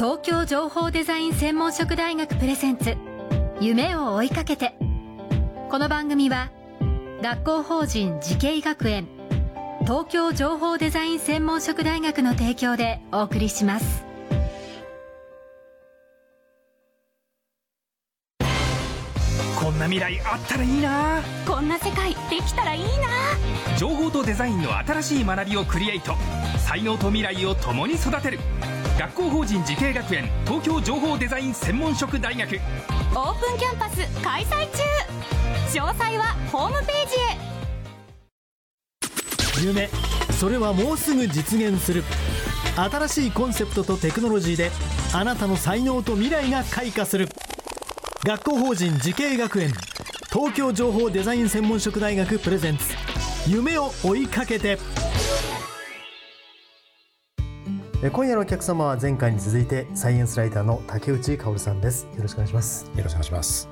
東京情報デザイン専門職大学プレゼンツ夢を追いかけて。この番組は学校法人慈恵学園東京情報デザイン専門職大学の提供でお送りします。こんな未来あったらいいな。こんな世界できたらいいな。情報とデザインの新しい学びをクリエイト。才能と未来を共に育てる学校法人慈恵学園東京情報デザイン専門職大学。オープンキャンパス開催中。詳細はホームページへ。夢それはもうすぐ実現する。新しいコンセプトとテクノロジーであなたの才能と未来が開花する。学校法人慈恵学園東京情報デザイン専門職大学プレゼンツ。夢を追いかけて今夜のお客様は前回に続いてサイエンスライターの竹内香さんです。よろしくお願いします。よろしくお願いします。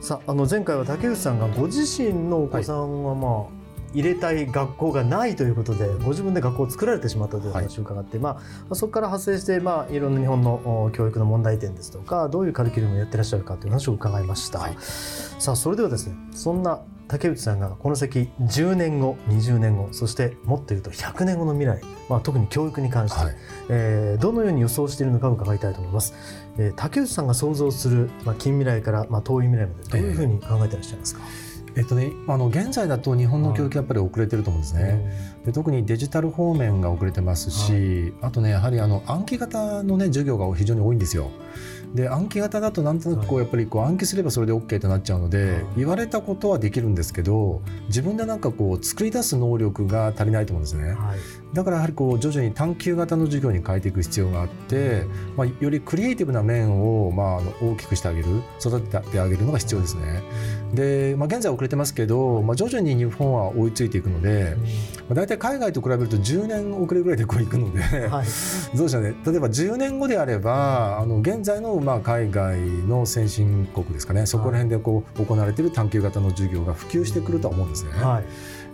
さああの前回は竹内さんがご自身のお子さんはまあ、はい入れたい学校がないということでご自分で学校を作られてしまったという話を伺って、はい、まあ、そこから発生して、まあ、いろんな日本の教育の問題点ですとかどういうカリキュラムをやってらっしゃるかという話を伺いました、はい、さあそれではですねそんな竹内さんがこの先10年後20年後そしてもっと言うと100年後の未来、まあ、特に教育に関して、はい、えー、どのように予想しているのか伺いたいと思います、えー、竹内さんが想像する、まあ、近未来から、まあ、遠い未来までどういうふうに考えていらっしゃいますか、えー。えっとね、あの現在だと日本の教育やっぱり遅れてると思うんですね。で特にデジタル方面が遅れてますし、あとねやはりあの暗記型のね授業が非常に多いんですよ。で暗記型だとなんとなくこうやっぱりこう暗記すればそれで OK となっちゃうので、言われたことはできるんですけど自分でなんかこう作り出す能力が足りないと思うんですね。だからやはりこう徐々に探究型の授業に変えていく必要があって、まあ、よりクリエイティブな面をまあ大きくしてあげる。育ててあげるのが必要ですね。で、まあ、現在遅れてますけど、まあ、徐々に日本は追いついていくので、まあ、大体海外と比べると10年遅れぐらいでこういくので、はい、どうでしょうね。例えば10年後であればあの現在のまあ海外の先進国ですかね。そこら辺でこう行われている探究型の授業が普及してくるとは思うんですね。はい。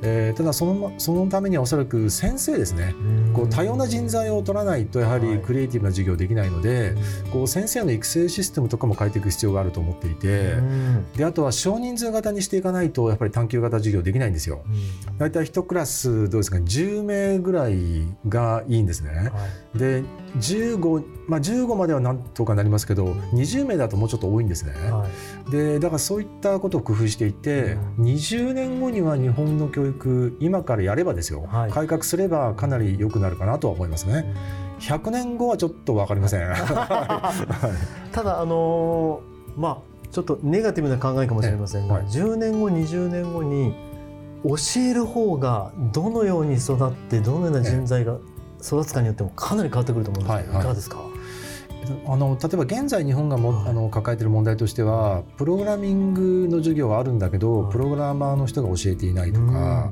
えー、ただそのそのためにはおそらく先生ですね。こう多様な人材を取らないとやはりクリエイティブな授業できないので、はい、こう先生の育成システムとかも変えていく必要があると思っていてであとは少人数型にしていかないとやっぱり探究型授業できないんですよ。大体1クラスどうですか10名ぐらいがいいんですね。はい、で15、まあ、15まではなんとかなりますけど20名だともうちょっと多いんですね。はい、でだからそういったことを工夫していて、20年後には日本の教育今からやればですよ、はい、改革すればかなり良くなるかなとは思いますね。100年後はちょっと分かりません。ただあのー、まあちょっとネガティブな考えかもしれませんが、はい、10年後20年後に教える方がどのように育ってどのような人材が育つかによってもかなり変わってくると思うんですけど、はいはい、いかがですか？あの例えば現在日本がも、はい、あの抱えている問題としてはプログラミングの授業はあるんだけど、はい、プログラマーの人が教えていないとか、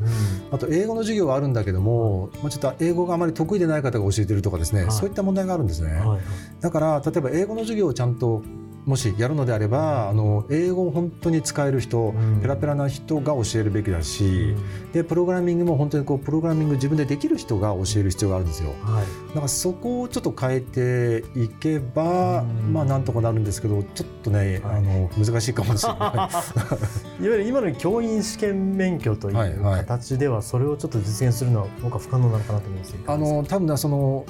あと英語の授業はあるんだけども、まあ、ちょっと英語があまり得意でない方が教えてるとかですね、はい、そういった問題があるんですね。だから例えば英語の授業をちゃんともしやるのであればあの英語を本当に使える人、ペラペラな人が教えるべきだし、でプログラミングも本当にこうプログラミング自分でできる人が教える必要があるんですよ。はい、だからそこをちょっと変えていけば、まあなんとかなるんですけどちょっとね、はい、あの難しいかもしれない。いわゆる今の教員試験免許という形ではそれをちょっと実現するのは僕は不可能なのかなと思います。あの多分その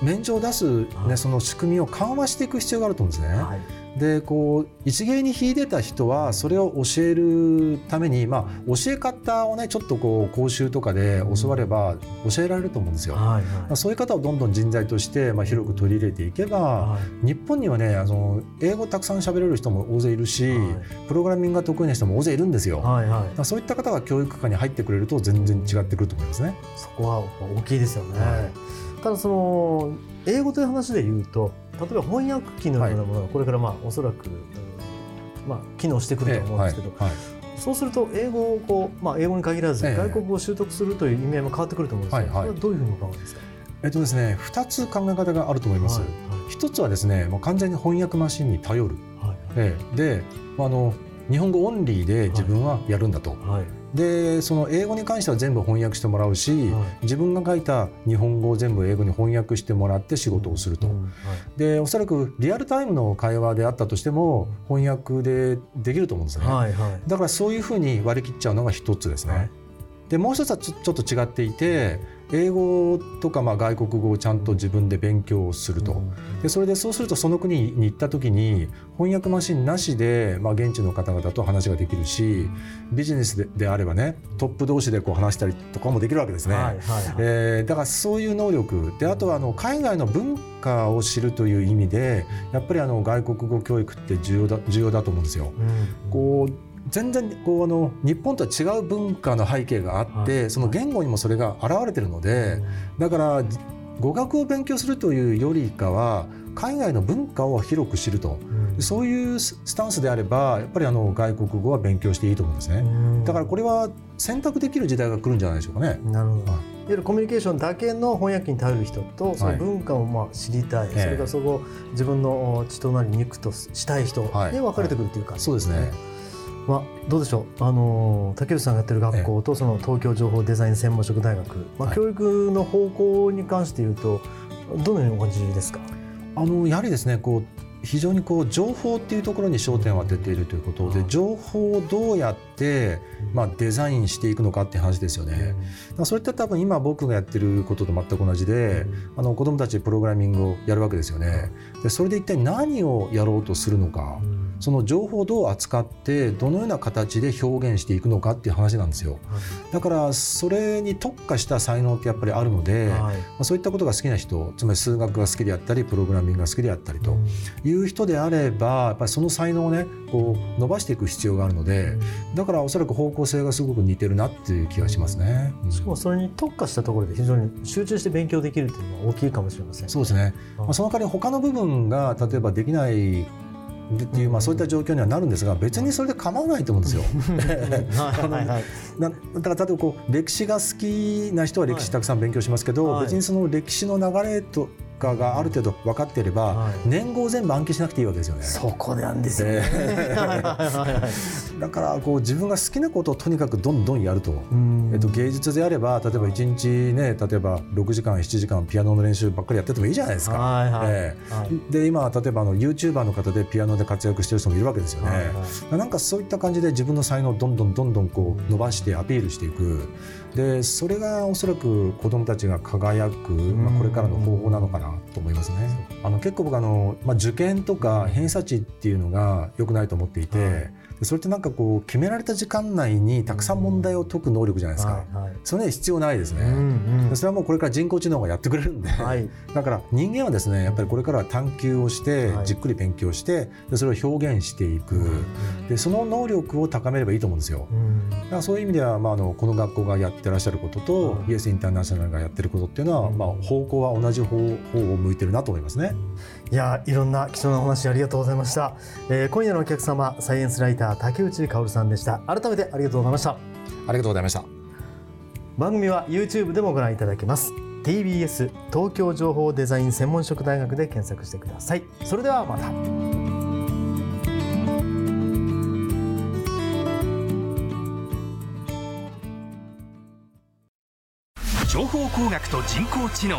免状を出す、ね、その仕組みを緩和していく必要があると思うんですね。はいでこう一芸に秀でた人はそれを教えるために、まあ、教え方をねちょっとこう講習とかで教われば教えられると思うんですよ。はいはい、そういう方をどんどん人材として、まあ、広く取り入れていけば、はい、日本にはねあの英語たくさん喋れる人も大勢いるし、はい、プログラミングが得意な人も大勢いるんですよ。はいはい、そういった方が教育科に入ってくれると全然違ってくると思いますね。そこは大きいですよね。はい、ただその英語という話で言うと例えば翻訳機のようなものがこれからまあおそらく、まあ、機能してくると思うんですけど、はいはい、そうすると英語をこう、まあ、英語に限らず外国語を習得するという意味合いも変わってくると思うんですけど、それはどういうふうにお考えですか？えっとですね、2つ考え方があると思います。はいはい、1つはですねもう完全に翻訳マシンに頼る、はいはい、であの日本語オンリーで自分はやるんだと、はい、でその英語に関しては全部翻訳してもらうし、はい。自分が書いた日本語を全部英語に翻訳してもらって仕事をすると、うんはいでおそらくリアルタイムの会話であったとしても翻訳でできると思うんですよね、はいはい。だからそういうふうに割り切っちゃうのが一つですね、はい。でもう一つはちょっと違っていて英語とかまあ外国語をちゃんと自分で勉強すると、でそれでそうするとその国に行った時に翻訳マシンなしで、まあ、現地の方々と話ができるしビジネスでであればねトップ同士でこう話したりとかもできるわけですね。はいはいはい。えーだからそういう能力。であとはあの海外の文化を知るという意味でやっぱりあの外国語教育って重要だ重要だと思うんですよ。うん。こう全然こうあの日本とは違う文化の背景があって、はい。その言語にもそれが現れてるので、だからじ語学を勉強するというよりかは海外の文化を広く知ると。うん。そういうススタンスであればやっぱりあの外国語は勉強していいと思うんですね。うん。だからこれは選択できる時代が来るんじゃないでしょうかね。なるほど、はい。いわゆるコミュニケーションだけの翻訳に頼る人とその文化をまあ知りたい、ええ。それからそこを自分の血となり肉としたい人ではい。分かれてくるというか、そうですね。まあ、どうでしょう、あの竹内さんがやってる学校とその東京情報デザイン専門職大学、まあ、はい。教育の方向に関して言うとどのようにお感じですか、あのやはりですねこう非常にこう情報っていうところに焦点を当てているということで情報をどうやって、まあ、デザインしていくのかっていう話ですよね。それって多分今僕がやってることと全く同じで、あの子どもたちプログラミングをやるわけですよね。でそれで一体何をやろうとするのかその情報をどう扱ってどのような形で表現していくのかっていう話なんですよ。だからそれに特化した才能ってやっぱりあるので、まはい。あ、そういったことが好きな人つまり数学が好きであったりプログラミングが好きであったりという人であればやっぱりその才能をねこう伸ばしていく必要があるのでだからおそらく方向性がすごく似てるなっていう気がしますね。うん。しかもそれに特化したところで非常に集中して勉強できるというのは大きいかもしれません。そうですね、うん。まあ、その代わり他の部分が例えばできないでっていう、まあ、そういった状況にはなるんですが別にそれで構わないと思うんですよ。だから例えばこう歴史が好きな人は歴史たくさん勉強しますけど、はい。別にその歴史の流れとかがある程度分かっていれば、はい年号を全部暗記しなくていいわけですよね。そこなんですよね。だからこう自分が好きなことをとにかくどんどんやると。うんえっと、芸術であれば例えば1日ね例えば6時間7時間ピアノの練習ばっかりやっててもいいじゃないですか。はいはいえはいえで今例えばあの YouTuber の方でピアノで活躍してる人もいるわけですよね。はいはいなんかそういった感じで自分の才能をどんどんどんどんこう伸ばしてアピールしていくでそれがおそらく子どもたちが輝く、まあ、これからの方法なのかなと思いますね。あの結構僕あの、まあ、受験とか偏差値っていうのが良くないと思っていて、はいでそれってなんかこう決められた時間内にたくさん問題を解く能力じゃないですか。はいはい。それね必要ないですね。うんうん。でそれはもうこれから人工知能がやってくれるんで、はい。だから人間はですねやっぱりこれからは探求をしてはい。じっくり勉強してでそれを表現していく。でその能力を高めればいいと思うんですよ。うん。だからそういう意味では、まあ、あのこの学校がやってらっしゃることと、はいイエスインターナショナルがやってることっていうのは、まあ、方向は同じ方方を向いてるなと思いますね。いやいろんな貴重なお話ありがとうございました、えー今夜のお客様サイエンスライター竹内薫さんでした。改めてありがとうございました。ありがとうございました。番組は YouTube でもご覧いただけます。TBS 東京情報デザイン専門職大学で検索してください。それではまた。情報工学と人工知能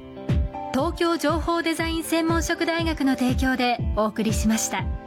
東京情報デザイン専門職大学の提供でお送りしました。